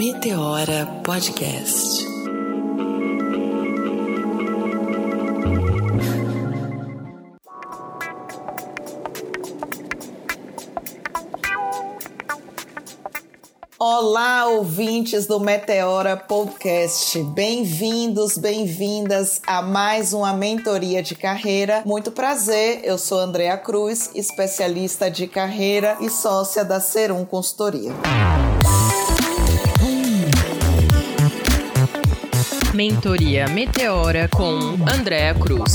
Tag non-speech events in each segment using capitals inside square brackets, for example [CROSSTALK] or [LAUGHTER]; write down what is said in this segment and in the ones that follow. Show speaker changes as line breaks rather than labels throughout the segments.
Meteora Podcast.
Olá, ouvintes do Meteora Podcast. Bem-vindos, bem-vindas a mais uma mentoria de carreira. Muito prazer, eu sou Andrea Cruz, especialista de carreira e sócia da Serum Consultoria.
Mentoria Meteora com Andréa Cruz.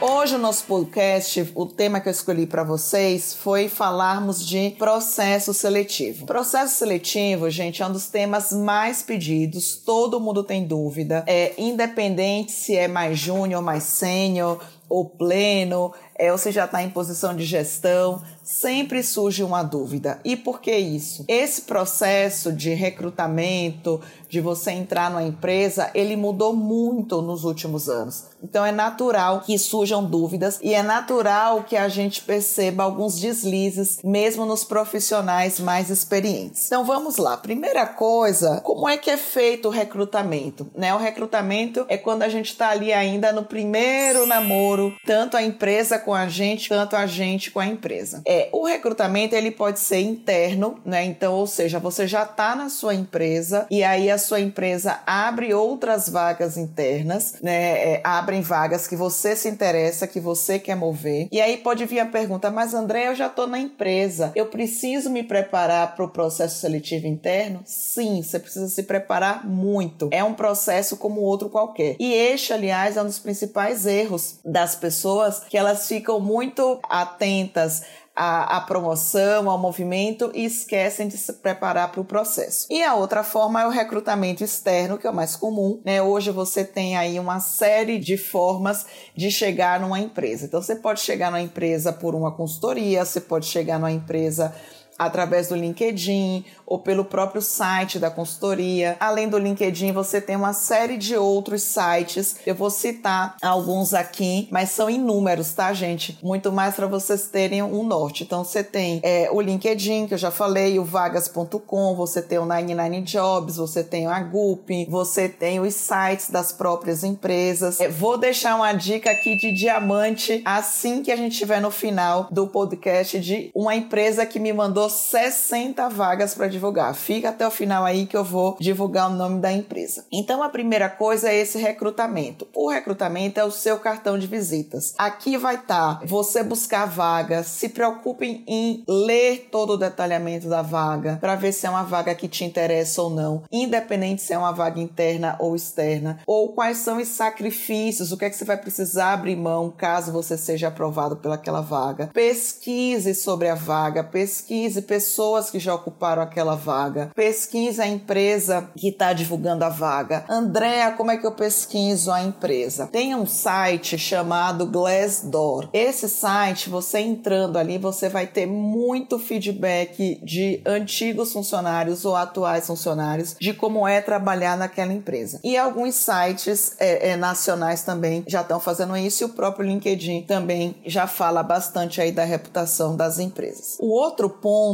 Hoje o nosso podcast, o tema que eu escolhi para vocês foi falarmos de processo seletivo. Processo seletivo, gente, é um dos temas mais pedidos, todo mundo tem dúvida. É independente se é mais júnior, mais sênior ou pleno, é, ou já está em posição de gestão, sempre surge uma dúvida. E por que isso? Esse processo de recrutamento, de você entrar numa empresa, ele mudou muito nos últimos anos. Então é natural que surjam dúvidas e é natural que a gente perceba alguns deslizes, mesmo nos profissionais mais experientes. Então vamos lá. Primeira coisa, como é que é feito o recrutamento? Né? O recrutamento é quando a gente está ali ainda no primeiro namoro, tanto a empresa com a gente, quanto a gente com a empresa. É, o recrutamento ele pode ser interno, né? Então, ou seja, você já está na sua empresa e aí a sua empresa abre outras vagas internas, né? É, abrem vagas que você se interessa, que você quer mover. E aí pode vir a pergunta, mas André, eu já estou na empresa, eu preciso me preparar para o processo seletivo interno? Sim, você precisa se preparar muito. É um processo como outro qualquer. E este, aliás, é um dos principais erros das pessoas que elas muito atentas a, a, promoção, ao movimento e esquecem de se preparar para o processo. E a outra forma é o recrutamento externo, que é o mais comum. Né? Hoje você tem aí uma série de formas de chegar numa empresa. Então você pode chegar numa empresa por uma consultoria, você pode chegar numa empresa através do LinkedIn ou pelo próprio site da consultoria. Além do LinkedIn, você tem uma série de outros sites. Eu vou citar alguns aqui, mas são inúmeros, tá, gente? Muito mais para vocês terem um norte. Então, você tem é, o LinkedIn, que eu já falei, o vagas.com, você tem o 99 Jobs, você tem o Agup, você tem os sites das próprias empresas. É, vou deixar uma dica aqui de diamante assim que a gente estiver no final do podcast de uma empresa que me mandou 60 vagas para divulgar. Fica até o final aí que eu vou divulgar o nome da empresa. Então a primeira coisa é esse recrutamento. O recrutamento é o seu cartão de visitas. Aqui vai estar tá, você buscar vaga, se preocupem em ler todo o detalhamento da vaga para ver se é uma vaga que te interessa ou não, independente se é uma vaga interna ou externa, ou quais são os sacrifícios, o que é que você vai precisar abrir mão caso você seja aprovado pelaquela vaga. Pesquise sobre a vaga, pesquise pessoas que já ocuparam aquela vaga. Pesquise a empresa que está divulgando a vaga. Andréa, como é que eu pesquiso a empresa? Tem um site chamado Glassdoor. Esse site, você entrando ali, você vai ter muito feedback de antigos funcionários ou atuais funcionários de como é trabalhar naquela empresa. E alguns sites é, é, nacionais também já estão fazendo isso e o próprio LinkedIn também já fala bastante aí da reputação das empresas. O outro ponto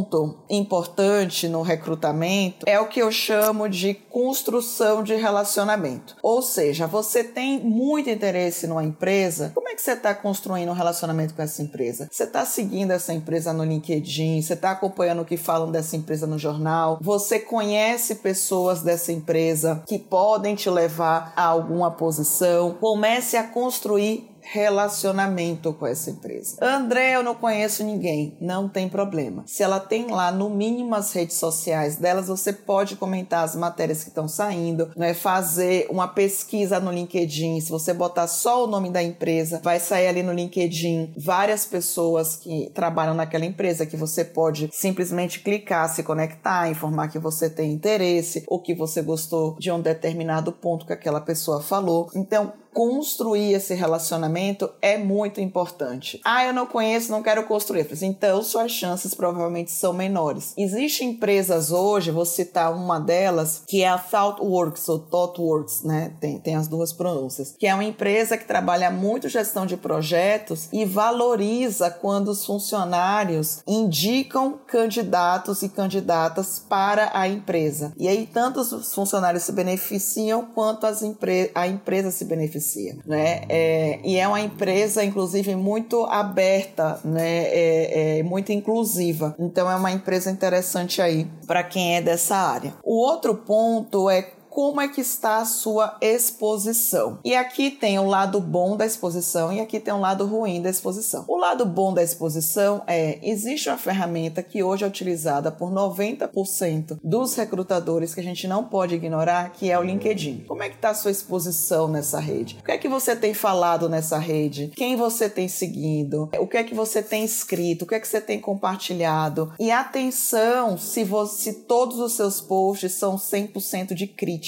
importante no recrutamento é o que eu chamo de construção de relacionamento. Ou seja, você tem muito interesse numa empresa, como é que você está construindo um relacionamento com essa empresa? Você está seguindo essa empresa no LinkedIn, você está acompanhando o que falam dessa empresa no jornal, você conhece pessoas dessa empresa que podem te levar a alguma posição. Comece a construir relacionamento com essa empresa. André, eu não conheço ninguém. Não tem problema. Se ela tem lá no mínimo as redes sociais delas, você pode comentar as matérias que estão saindo, é fazer uma pesquisa no LinkedIn. Se você botar só o nome da empresa, vai sair ali no LinkedIn várias pessoas que trabalham naquela empresa que você pode simplesmente clicar, se conectar, informar que você tem interesse ou que você gostou de um determinado ponto que aquela pessoa falou. Então, construir esse relacionamento é muito importante. Ah, eu não conheço, não quero construir. Assim, então, suas chances provavelmente são menores. Existem empresas hoje, vou citar uma delas, que é a ThoughtWorks ou ThoughtWorks, né? Tem, tem as duas pronúncias, que é uma empresa que trabalha muito gestão de projetos e valoriza quando os funcionários indicam candidatos e candidatas para a empresa. E aí, tanto os funcionários se beneficiam quanto as empre a empresa se beneficia, né? É, e é uma empresa, inclusive, muito aberta, né? É, é muito inclusiva. Então, é uma empresa interessante aí para quem é dessa área. O outro ponto é como é que está a sua exposição. E aqui tem o lado bom da exposição e aqui tem o lado ruim da exposição. O lado bom da exposição é existe uma ferramenta que hoje é utilizada por 90% dos recrutadores que a gente não pode ignorar, que é o LinkedIn. Como é que está a sua exposição nessa rede? O que é que você tem falado nessa rede? Quem você tem seguido? O que é que você tem escrito? O que é que você tem compartilhado? E atenção se, você, se todos os seus posts são 100% de crítica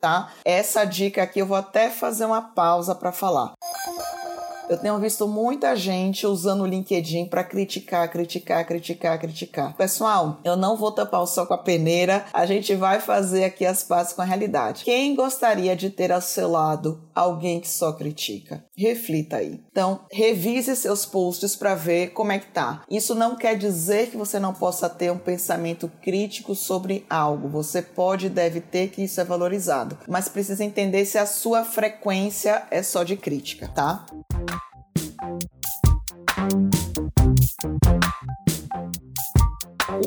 tá? Essa dica aqui eu vou até fazer uma pausa para falar. Eu tenho visto muita gente usando o LinkedIn para criticar, criticar, criticar, criticar. Pessoal, eu não vou tapar o sol com a peneira, a gente vai fazer aqui as pazes com a realidade. Quem gostaria de ter ao seu lado alguém que só critica? Reflita aí. Então, revise seus posts para ver como é que tá. Isso não quer dizer que você não possa ter um pensamento crítico sobre algo. Você pode e deve ter que isso é valorizado, mas precisa entender se a sua frequência é só de crítica, tá? Thank you.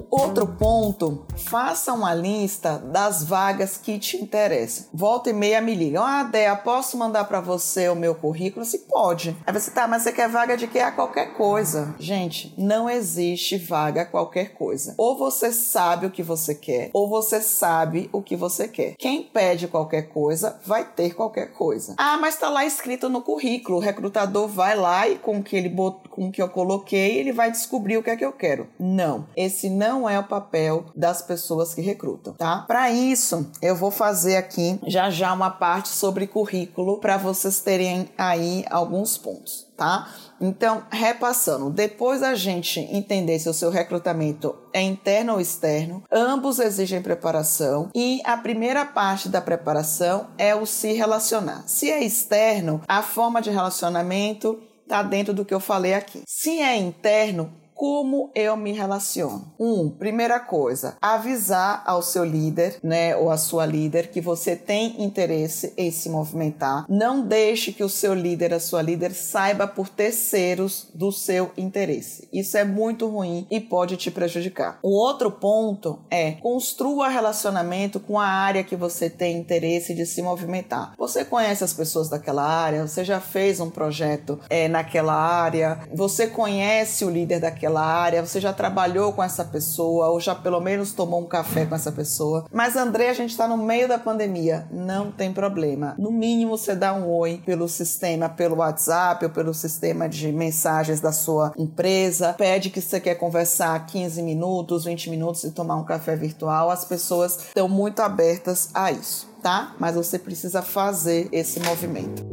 Outro ponto, faça uma lista das vagas que te interessam. Volta e meia me ligam. Ah, Dea, posso mandar para você o meu currículo? Se pode. Aí você tá, mas você quer vaga de que a qualquer coisa. Gente, não existe vaga a qualquer coisa. Ou você sabe o que você quer, ou você sabe o que você quer. Quem pede qualquer coisa vai ter qualquer coisa. Ah, mas tá lá escrito no currículo. O recrutador vai lá e com o que ele bot... com o que eu coloquei, ele vai descobrir o que é que eu quero. Não. Esse não não é o papel das pessoas que recrutam, tá? Para isso, eu vou fazer aqui já já uma parte sobre currículo para vocês terem aí alguns pontos, tá? Então, repassando, depois a gente entender se o seu recrutamento é interno ou externo, ambos exigem preparação e a primeira parte da preparação é o se relacionar. Se é externo, a forma de relacionamento está dentro do que eu falei aqui. Se é interno, como eu me relaciono? Um, primeira coisa, avisar ao seu líder, né, ou a sua líder que você tem interesse em se movimentar. Não deixe que o seu líder, a sua líder saiba por terceiros do seu interesse. Isso é muito ruim e pode te prejudicar. O outro ponto é construa relacionamento com a área que você tem interesse de se movimentar. Você conhece as pessoas daquela área? Você já fez um projeto é, naquela área? Você conhece o líder daquela área, você já trabalhou com essa pessoa ou já pelo menos tomou um café com essa pessoa. Mas André, a gente está no meio da pandemia, não tem problema. No mínimo você dá um oi pelo sistema, pelo WhatsApp ou pelo sistema de mensagens da sua empresa, pede que você quer conversar 15 minutos, 20 minutos e tomar um café virtual. As pessoas estão muito abertas a isso, tá? Mas você precisa fazer esse movimento.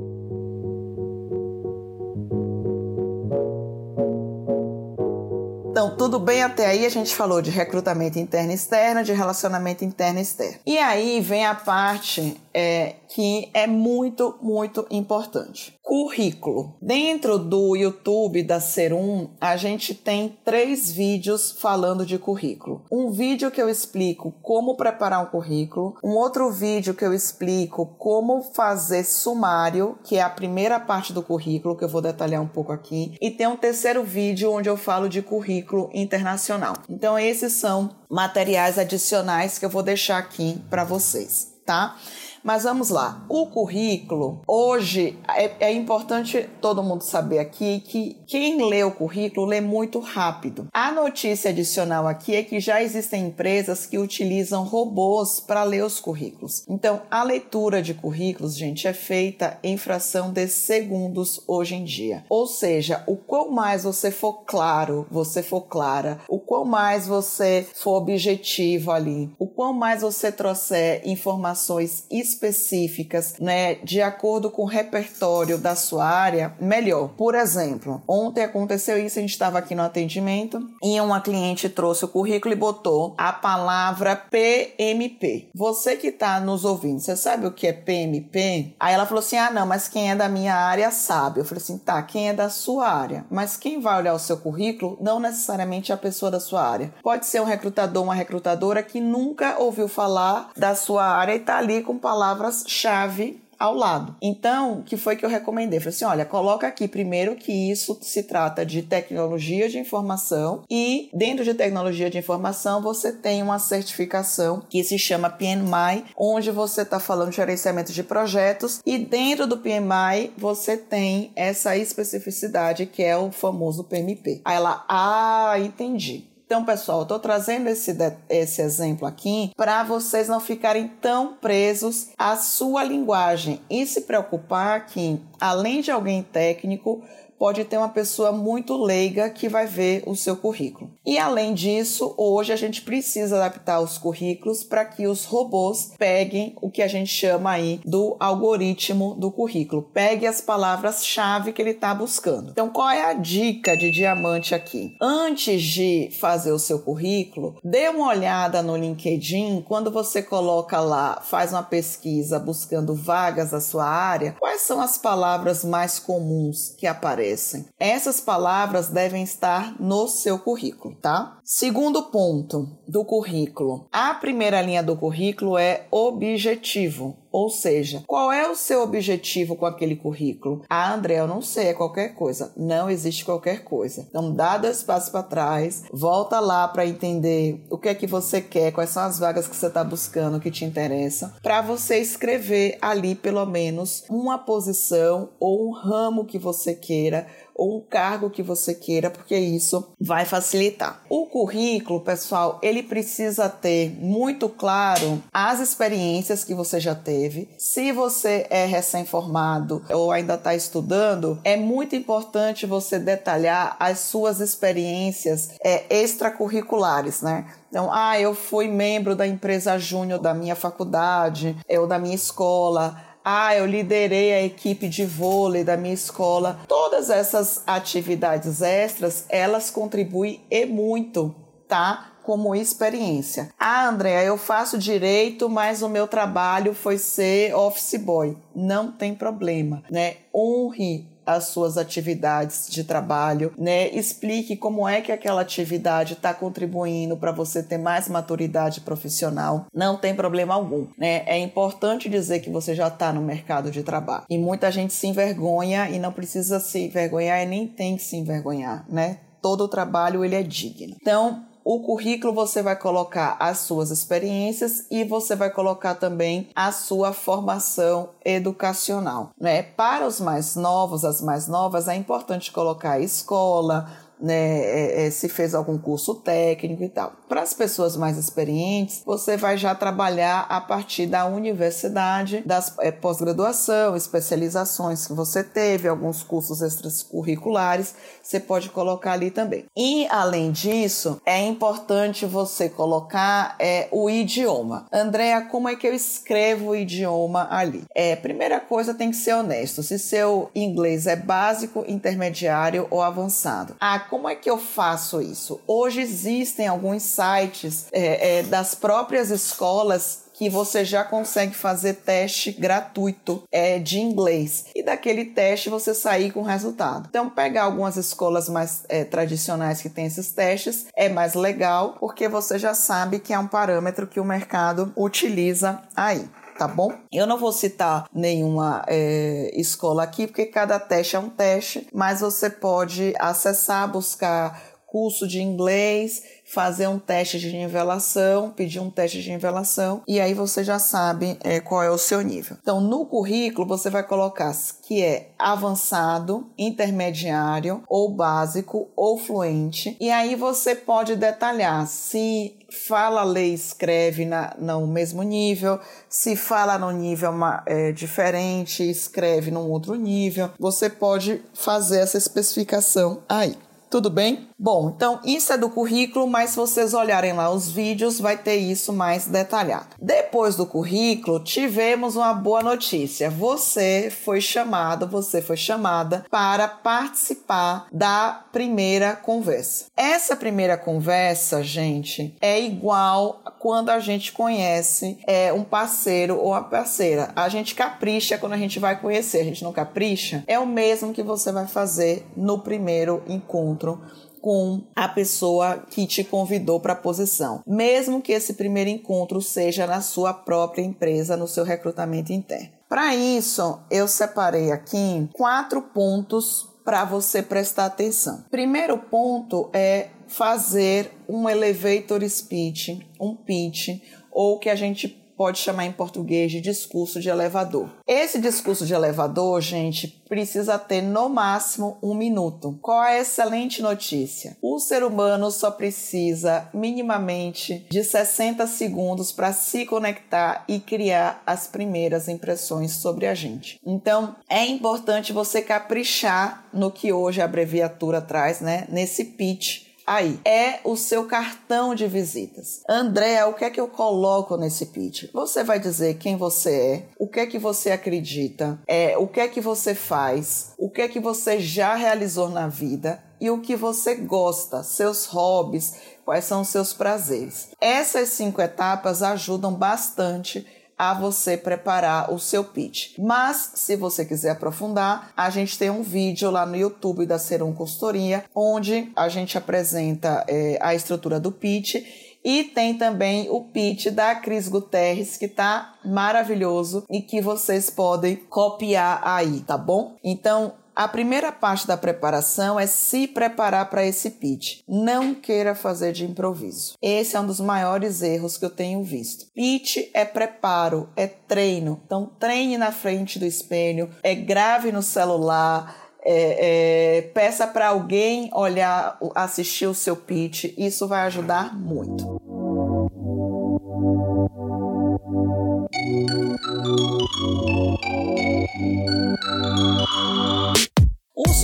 Tudo bem até aí? A gente falou de recrutamento interno e externo, de relacionamento interno e externo. E aí vem a parte é, que é muito, muito importante. Currículo. Dentro do YouTube da Serum, a gente tem três vídeos falando de currículo. Um vídeo que eu explico como preparar um currículo, um outro vídeo que eu explico como fazer sumário, que é a primeira parte do currículo, que eu vou detalhar um pouco aqui, e tem um terceiro vídeo onde eu falo de currículo internacional. Então, esses são materiais adicionais que eu vou deixar aqui para vocês, tá? Mas vamos lá. O currículo, hoje, é, é, importante todo mundo saber aqui que quem lê o currículo lê muito rápido. A notícia adicional aqui é que já existem empresas que utilizam robôs para ler os currículos. Então, a leitura de currículos, gente, é feita em fração de segundos hoje em dia. Ou seja, o quão mais você for claro, você for clara, o quão mais você for objetivo ali, o quanto mais você trouxer informações específicas, né, de acordo com o repertório da sua área, melhor. Por exemplo, ontem aconteceu isso, a gente estava aqui no atendimento e uma cliente trouxe o currículo e botou a palavra PMP. Você que está nos ouvindo, você sabe o que é PMP? Aí ela falou assim: ah, não, mas quem é da minha área sabe. Eu falei assim: tá, quem é da sua área? Mas quem vai olhar o seu currículo não necessariamente é a pessoa da sua área. Pode ser um recrutador, uma recrutadora que nunca ouviu falar da sua área e está ali com palavras-chave ao lado. Então, que foi que eu recomendei? Falei assim: olha, coloca aqui primeiro que isso se trata de tecnologia de informação e dentro de tecnologia de informação você tem uma certificação que se chama PMI, onde você está falando de gerenciamento de projetos e dentro do PMI você tem essa especificidade que é o famoso PMP. Aí ela, ah, entendi. Então, pessoal, eu estou trazendo esse, esse exemplo aqui para vocês não ficarem tão presos à sua linguagem e se preocupar que, além de alguém técnico, pode ter uma pessoa muito leiga que vai ver o seu currículo. E além disso, hoje a gente precisa adaptar os currículos para que os robôs peguem o que a gente chama aí do algoritmo do currículo, pegue as palavras-chave que ele está buscando. Então, qual é a dica de diamante aqui? Antes de fazer o seu currículo, dê uma olhada no LinkedIn quando você coloca lá, faz uma pesquisa buscando vagas da sua área, quais são as palavras mais comuns que aparecem? Aparecem. Essas palavras devem estar no seu currículo, tá? Segundo ponto do currículo. A primeira linha do currículo é objetivo. Ou seja, qual é o seu objetivo com aquele currículo? Ah, André, eu não sei, é qualquer coisa. Não existe qualquer coisa. Então, dá dois passos para trás, volta lá para entender o que é que você quer, quais são as vagas que você está buscando, que te interessam, para você escrever ali pelo menos uma posição ou um ramo que você queira ou um cargo que você queira, porque isso vai facilitar. O currículo, pessoal, ele precisa ter muito claro as experiências que você já teve. Se você é recém-formado ou ainda está estudando, é muito importante você detalhar as suas experiências é, extracurriculares, né? Então, ah, eu fui membro da empresa júnior da minha faculdade, ou da minha escola ah, eu liderei a equipe de vôlei da minha escola. Todas essas atividades extras, elas contribuem e muito, tá? Como experiência. Ah, Andréa, eu faço direito, mas o meu trabalho foi ser office boy. Não tem problema, né? Honre as suas atividades de trabalho, né? Explique como é que aquela atividade está contribuindo para você ter mais maturidade profissional. Não tem problema algum, né? É importante dizer que você já está no mercado de trabalho. E muita gente se envergonha e não precisa se envergonhar e nem tem que se envergonhar, né? Todo trabalho ele é digno. Então, o currículo você vai colocar as suas experiências e você vai colocar também a sua formação educacional, né? Para os mais novos, as mais novas, é importante colocar a escola, né, é, é, se fez algum curso técnico e tal. Para as pessoas mais experientes, você vai já trabalhar a partir da universidade, das é, pós-graduação, especializações que você teve, alguns cursos extracurriculares, você pode colocar ali também. E além disso, é importante você colocar é, o idioma. Andréa, como é que eu escrevo o idioma ali? É, primeira coisa tem que ser honesto. Se seu inglês é básico, intermediário ou avançado. Ah, como é que eu faço isso? Hoje existem alguns sites é, é, das próprias escolas que você já consegue fazer teste gratuito é, de inglês e daquele teste você sair com resultado. Então, pegar algumas escolas mais é, tradicionais que têm esses testes é mais legal porque você já sabe que é um parâmetro que o mercado utiliza aí tá bom? Eu não vou citar nenhuma é, escola aqui, porque cada teste é um teste, mas você pode acessar, buscar curso de inglês, fazer um teste de nivelação, pedir um teste de nivelação e aí você já sabe é, qual é o seu nível. Então, no currículo você vai colocar que é avançado, intermediário ou básico ou fluente e aí você pode detalhar se fala, lê, escreve na, no mesmo nível, se fala no nível é, diferente, escreve num outro nível, você pode fazer essa especificação aí Tudo bem? Bom, então isso é do currículo, mas se vocês olharem lá os vídeos, vai ter isso mais detalhado. Depois do currículo, tivemos uma boa notícia. Você foi chamado, você foi chamada para participar da primeira conversa. Essa primeira conversa, gente, é igual quando a gente conhece é, um parceiro ou a parceira. A gente capricha quando a gente vai conhecer, a gente não capricha. É o mesmo que você vai fazer no primeiro encontro encontro com a pessoa que te convidou para a posição, mesmo que esse primeiro encontro seja na sua própria empresa, no seu recrutamento interno. Para isso, eu separei aqui quatro pontos para você prestar atenção. Primeiro ponto é fazer um elevator speech, um pitch, ou que a gente pode chamar em português de discurso de elevador. Esse discurso de elevador, gente, precisa ter no máximo um minuto. Qual a excelente notícia? O ser humano só precisa minimamente de 60 segundos para se conectar e criar as primeiras impressões sobre a gente. Então, é importante você caprichar no que hoje a abreviatura traz, né? Nesse pitch aí. É o seu cartão de visitas. Andréa, o que é que eu coloco nesse pitch? Você vai dizer quem você é, o que é que você acredita, é, o que é que você faz, o que é que você já realizou na vida e o que você gosta, seus hobbies, quais são os seus prazeres. Essas cinco etapas ajudam bastante a você preparar o seu pitch. Mas, se você quiser aprofundar, a gente tem um vídeo lá no YouTube da Serum Consultoria, onde a gente apresenta é, a estrutura do pitch e tem também o pitch da Cris Guterres, que tá maravilhoso e que vocês podem copiar aí, tá bom? Então, a primeira parte da preparação é se preparar para esse pitch. Não queira fazer de improviso. Esse é um dos maiores erros que eu tenho visto. Pitch é preparo, é treino. Então treine na frente do espelho, é grave no celular, é, é, peça para alguém olhar, assistir o seu pitch. Isso vai ajudar muito.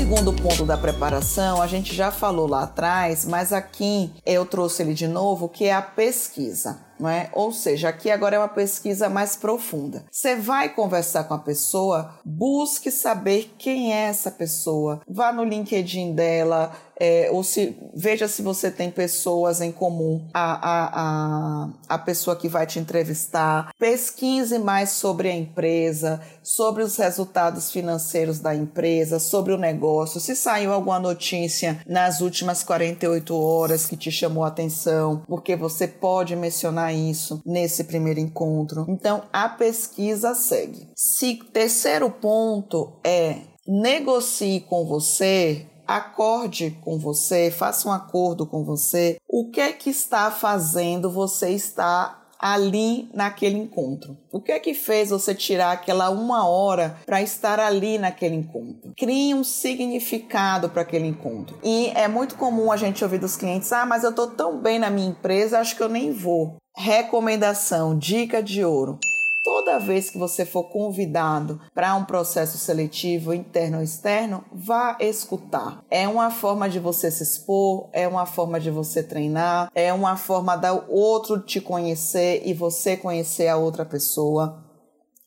Segundo ponto da preparação, a gente já falou lá atrás, mas aqui eu trouxe ele de novo, que é a pesquisa não é? Ou seja, aqui agora é uma pesquisa mais profunda. Você vai conversar com a pessoa, busque saber quem é essa pessoa. Vá no LinkedIn dela, é, ou se veja se você tem pessoas em comum, a, a, a, a pessoa que vai te entrevistar. Pesquise mais sobre a empresa, sobre os resultados financeiros da empresa, sobre o negócio. Se saiu alguma notícia nas últimas 48 horas que te chamou a atenção, porque você pode mencionar isso nesse primeiro encontro. Então, a pesquisa segue. Se terceiro ponto é negocie com você acorde com você, faça um acordo com você. O que é que está fazendo você estar ali naquele encontro? O que é que fez você tirar aquela uma hora para estar ali naquele encontro? Crie um significado para aquele encontro. E é muito comum a gente ouvir dos clientes: ah, mas eu estou tão bem na minha empresa, acho que eu nem vou. Recomendação, dica de ouro toda vez que você for convidado para um processo seletivo interno ou externo, vá escutar. É uma forma de você se expor, é uma forma de você treinar, é uma forma da outro te conhecer e você conhecer a outra pessoa.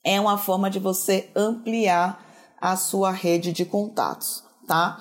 É uma forma de você ampliar a sua rede de contatos, tá?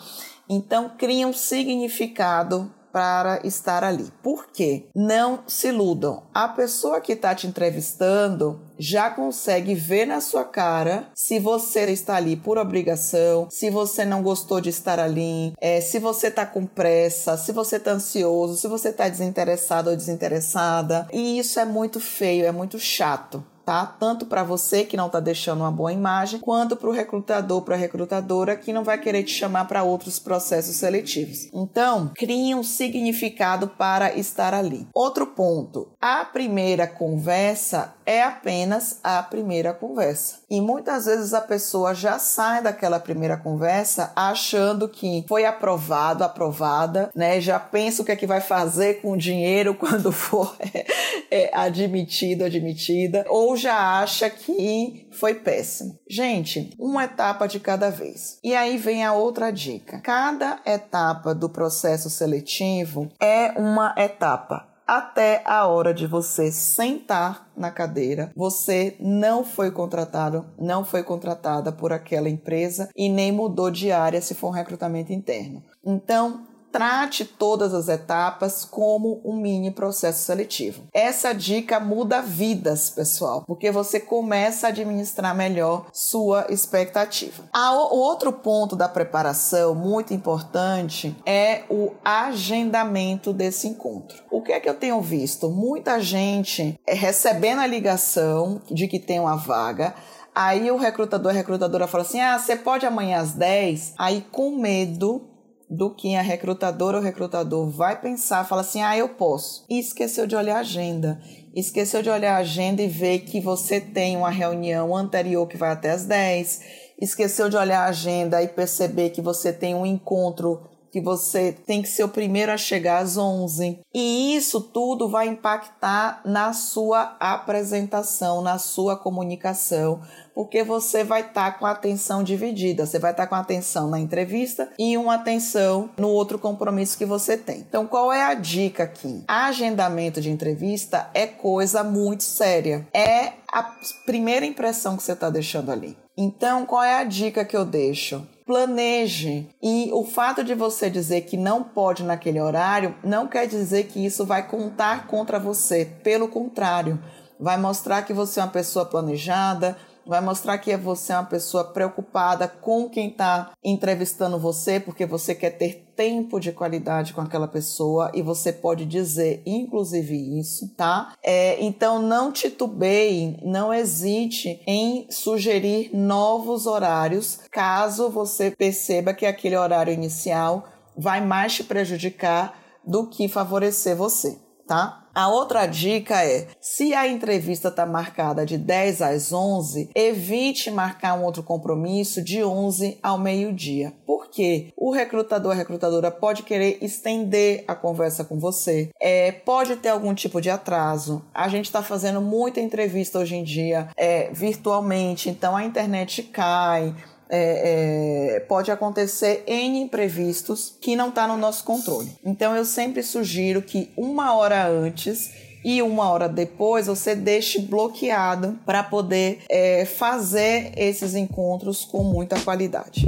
Então, cria um significado para estar ali. Por quê? Não se iludam. A pessoa que está te entrevistando já consegue ver na sua cara se você está ali por obrigação, se você não gostou de estar ali, é, se você está com pressa, se você está ansioso, se você está desinteressado ou desinteressada. E isso é muito feio, é muito chato tá? Tanto para você que não está deixando uma boa imagem, quanto para o recrutador, para a recrutadora que não vai querer te chamar para outros processos seletivos. Então, crie um significado para estar ali. Outro ponto: a primeira conversa é apenas a primeira conversa. E muitas vezes a pessoa já sai daquela primeira conversa achando que foi aprovado, aprovada, né? Já pensa o que é que vai fazer com o dinheiro [LAUGHS] quando for é, é, admitido, admitida, ou já acha que foi péssimo. Gente, uma etapa de cada vez. E aí vem a outra dica. Cada etapa do processo seletivo é uma etapa até a hora de você sentar na cadeira, você não foi contratado, não foi contratada por aquela empresa e nem mudou de área se for um recrutamento interno. Então, trate todas as etapas como um mini processo seletivo. Essa dica muda vidas, pessoal, porque você começa a administrar melhor sua expectativa. o outro ponto da preparação muito importante é o agendamento desse encontro. O que é que eu tenho visto? Muita gente é recebendo a ligação de que tem uma vaga, Aí o recrutador, a recrutadora fala assim: ah, você pode amanhã às 10? Aí, com medo, do que a recrutadora ou recrutador vai pensar, fala assim: ah, eu posso. E esqueceu de olhar a agenda. Esqueceu de olhar a agenda e ver que você tem uma reunião anterior que vai até as 10. Esqueceu de olhar a agenda e perceber que você tem um encontro que você tem que ser o primeiro a chegar às 11. E isso tudo vai impactar na sua apresentação, na sua comunicação, porque você vai estar tá com a atenção dividida. Você vai estar tá com a atenção na entrevista e uma atenção no outro compromisso que você tem. Então, qual é a dica aqui? Agendamento de entrevista é coisa muito séria. É a primeira impressão que você está deixando ali. Então, qual é a dica que eu deixo? Planeje. E o fato de você dizer que não pode naquele horário não quer dizer que isso vai contar contra você. Pelo contrário, vai mostrar que você é uma pessoa planejada, vai mostrar que você é uma pessoa preocupada com quem está entrevistando você, porque você quer ter tempo de qualidade com aquela pessoa e você pode dizer, inclusive, isso, tá? É, então, não titubeie, não hesite em sugerir novos horários, caso você perceba que aquele horário inicial vai mais te prejudicar do que favorecer você, tá? A outra dica é: se a entrevista está marcada de 10 às 11, evite marcar um outro compromisso de 11 ao meio-dia. Porque o recrutador, a recrutadora pode querer estender a conversa com você, é, pode ter algum tipo de atraso. A gente está fazendo muita entrevista hoje em dia é, virtualmente, então a internet cai é, é, pode acontecer em imprevistos que não está no nosso controle. Então eu sempre sugiro que uma hora antes e uma hora depois você deixe bloqueado para poder é, fazer esses encontros com muita qualidade.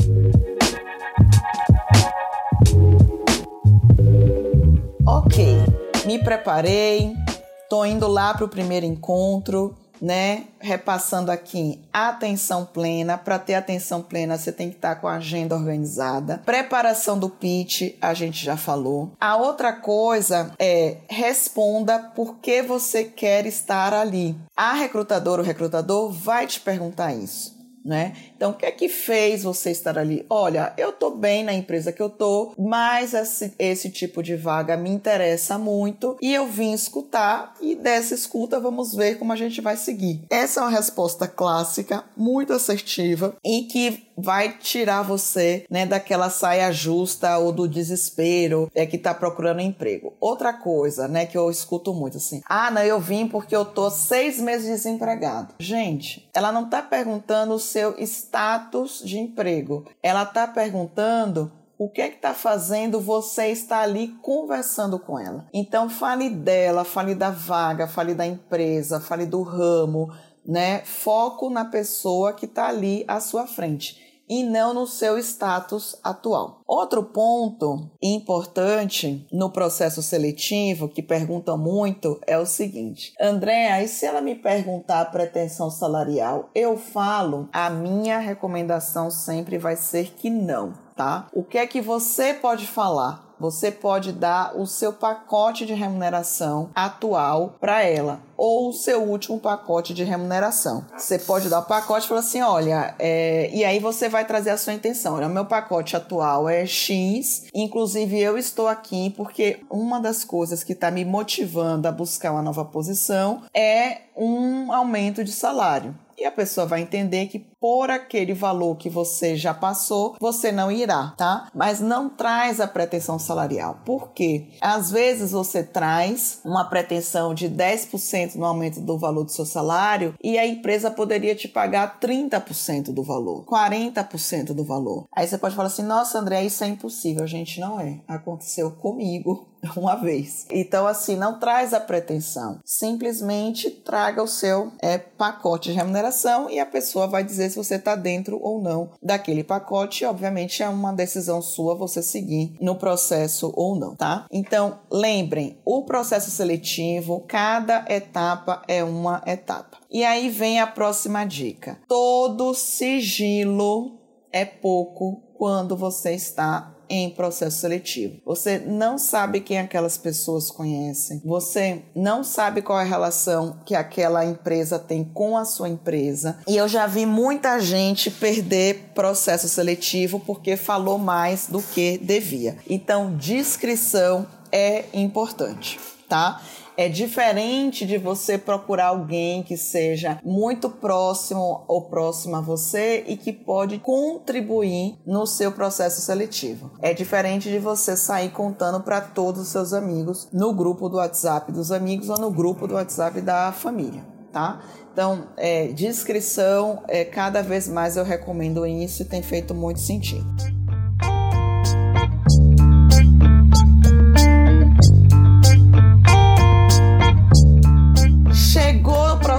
Ok, me preparei, tô indo lá para o primeiro encontro né? Repassando aqui, atenção plena. Para ter atenção plena, você tem que estar tá com a agenda organizada. Preparação do pitch, a gente já falou. A outra coisa é responda por que você quer estar ali. A recrutadora ou recrutador vai te perguntar isso né? Então, o que é que fez você estar ali? Olha, eu tô bem na empresa que eu tô, mas esse, esse tipo de vaga me interessa muito e eu vim escutar e dessa escuta vamos ver como a gente vai seguir. Essa é uma resposta clássica, muito assertiva e que vai tirar você, né, daquela saia justa ou do desespero é que tá procurando emprego. Outra coisa, né, que eu escuto muito assim: "Ah, não, eu vim porque eu tô seis meses desempregado". Gente, ela não tá perguntando seu status de emprego. Ela está perguntando o que é que está fazendo você estar ali conversando com ela. Então fale dela, fale da vaga, fale da empresa, fale do ramo, né? Foco na pessoa que está ali à sua frente e não no seu status atual. Outro ponto importante no processo seletivo que perguntam muito é o seguinte: André, aí se ela me perguntar a pretensão salarial, eu falo, a minha recomendação sempre vai ser que não, tá? O que é que você pode falar? Você pode dar o seu pacote de remuneração atual para ela ou o seu último pacote de remuneração. Você pode dar o pacote e falar assim: olha, é... e aí você vai trazer a sua intenção. Olha, o meu pacote atual é X, inclusive eu estou aqui porque uma das coisas que está me motivando a buscar uma nova posição é um aumento de salário. E a pessoa vai entender que por aquele valor que você já passou, você não irá, tá? Mas não traz a pretensão salarial. Por quê? Às vezes você traz uma pretensão de 10% no aumento do valor do seu salário e a empresa poderia te pagar 30% do valor, 40% do valor. Aí você pode falar assim: "Nossa, André, isso é impossível". Gente, não é. Aconteceu comigo [LAUGHS] uma vez. Então, assim, não traz a pretensão. Simplesmente traga o seu é, pacote de remuneração e a pessoa vai dizer se você está dentro ou não daquele pacote. Obviamente, é uma decisão sua você seguir no processo ou não, tá? Então, lembrem, o processo seletivo, cada etapa é uma etapa. E aí vem a próxima dica. Todo sigilo é pouco quando você está em processo seletivo. Você não sabe quem aquelas pessoas conhecem. Você não sabe qual é a relação que aquela empresa tem com a sua empresa. E eu já vi muita gente perder processo seletivo porque falou mais do que devia. Então, discrição é importante, tá? É diferente de você procurar alguém que seja muito próximo ou próximo a você e que pode contribuir no seu processo seletivo. É diferente de você sair contando para todos os seus amigos no grupo do WhatsApp dos amigos ou no grupo do WhatsApp da família, tá? Então, é, descrição, é, cada vez mais eu recomendo isso e tem feito muito sentido.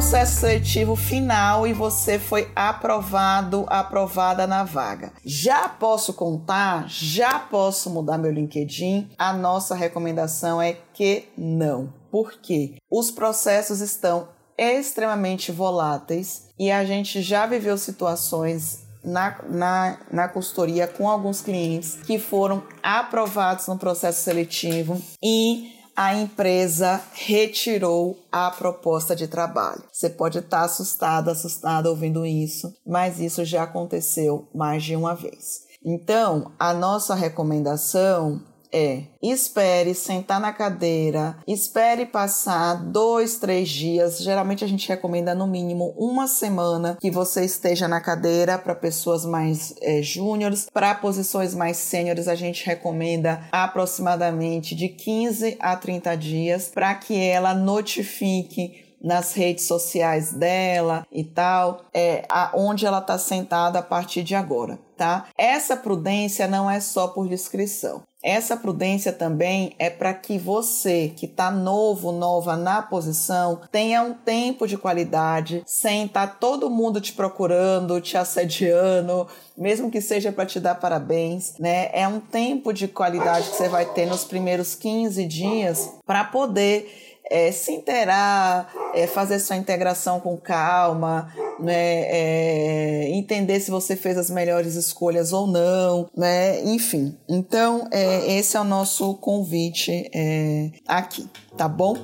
Processo seletivo final e você foi aprovado, aprovada na vaga. Já posso contar? Já posso mudar meu LinkedIn? A nossa recomendação é que não. Por quê? Os processos estão extremamente voláteis e a gente já viveu situações na, na, na consultoria com alguns clientes que foram aprovados no processo seletivo e a empresa retirou a proposta de trabalho. Você pode estar assustado, assustada ouvindo isso, mas isso já aconteceu mais de uma vez. Então, a nossa recomendação é espere sentar na cadeira, espere passar dois, três dias. Geralmente a gente recomenda no mínimo uma semana que você esteja na cadeira para pessoas mais é, júniores. Para posições mais sêniores, a gente recomenda aproximadamente de 15 a 30 dias para que ela notifique nas redes sociais dela e tal, é aonde ela está sentada a partir de agora, tá? Essa prudência não é só por descrição. Essa prudência também é para que você que está novo, nova na posição, tenha um tempo de qualidade, sem estar tá todo mundo te procurando, te assediando, mesmo que seja para te dar parabéns, né? É um tempo de qualidade que você vai ter nos primeiros 15 dias para poder é, se inteirar, é, fazer sua integração com calma, né, é, entender se você fez as melhores escolhas ou não, né, enfim. Então, é, esse é o nosso convite é, aqui, tá bom?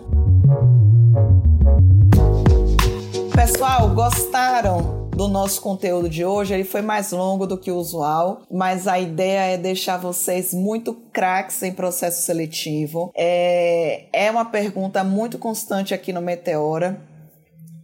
Pessoal, gostaram? Do nosso conteúdo de hoje. Ele foi mais longo do que o usual, mas a ideia é deixar vocês muito craques em processo seletivo. É, é uma pergunta muito constante aqui no Meteora.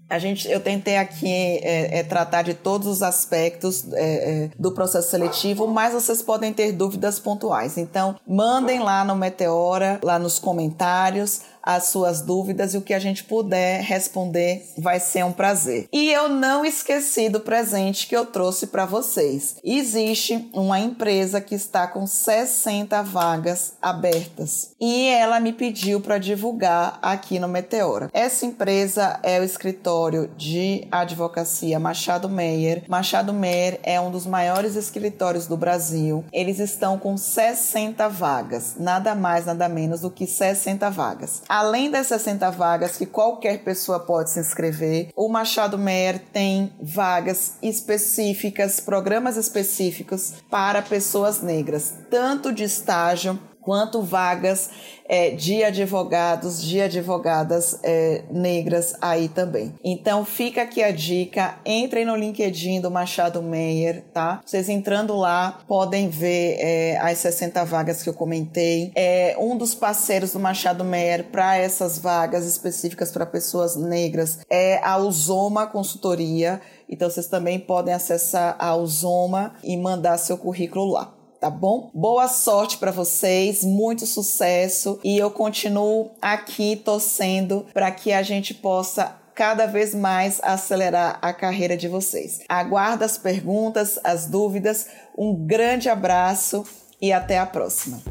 A gente, eu tentei aqui é, é, tratar de todos os aspectos é, é do processo seletivo, mas vocês podem ter dúvidas pontuais. Então, mandem lá no Meteora, lá nos comentários as suas dúvidas e o que a gente puder responder vai ser um prazer. E eu não esqueci do presente que eu trouxe para vocês. Existe uma empresa que está com 60 vagas abertas e ela me pediu para divulgar aqui no Meteora. Essa empresa é o escritório de advocacia Machado Meyer. Machado Meyer é um dos maiores escritórios do Brasil. Eles estão com 60 vagas, nada mais, nada menos do que 60 vagas. Além das 60 vagas que qualquer pessoa pode se inscrever, o Machado Meyer tem vagas específicas, programas específicos para pessoas negras, tanto de estágio quanto vagas é, de advogados, de advogadas é, negras aí também. Então fica aqui a dica, entrem no LinkedIn do Machado Meyer, tá? Vocês entrando lá podem ver é, as 60 vagas que eu comentei. É um dos parceiros do Machado Meyer para essas vagas específicas para pessoas negras é a Uzoma Consultoria Então vocês também podem acessar a Uzoma e mandar seu currículo lá tá bom? Boa sorte para vocês, muito sucesso e eu continuo aqui torcendo para que a gente possa cada vez mais acelerar a carreira de vocês. Aguardo as perguntas, as dúvidas. Um grande abraço e até a próxima.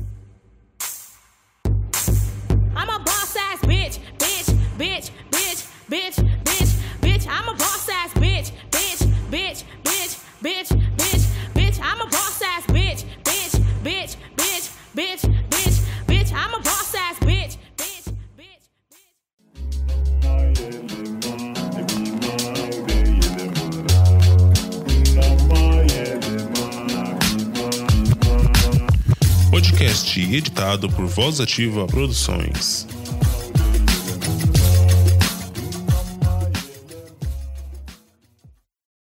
Boss bitch, bitch, bitch. I'm a boss ass bitch,
Podcast editado por Voz Ativa Produções.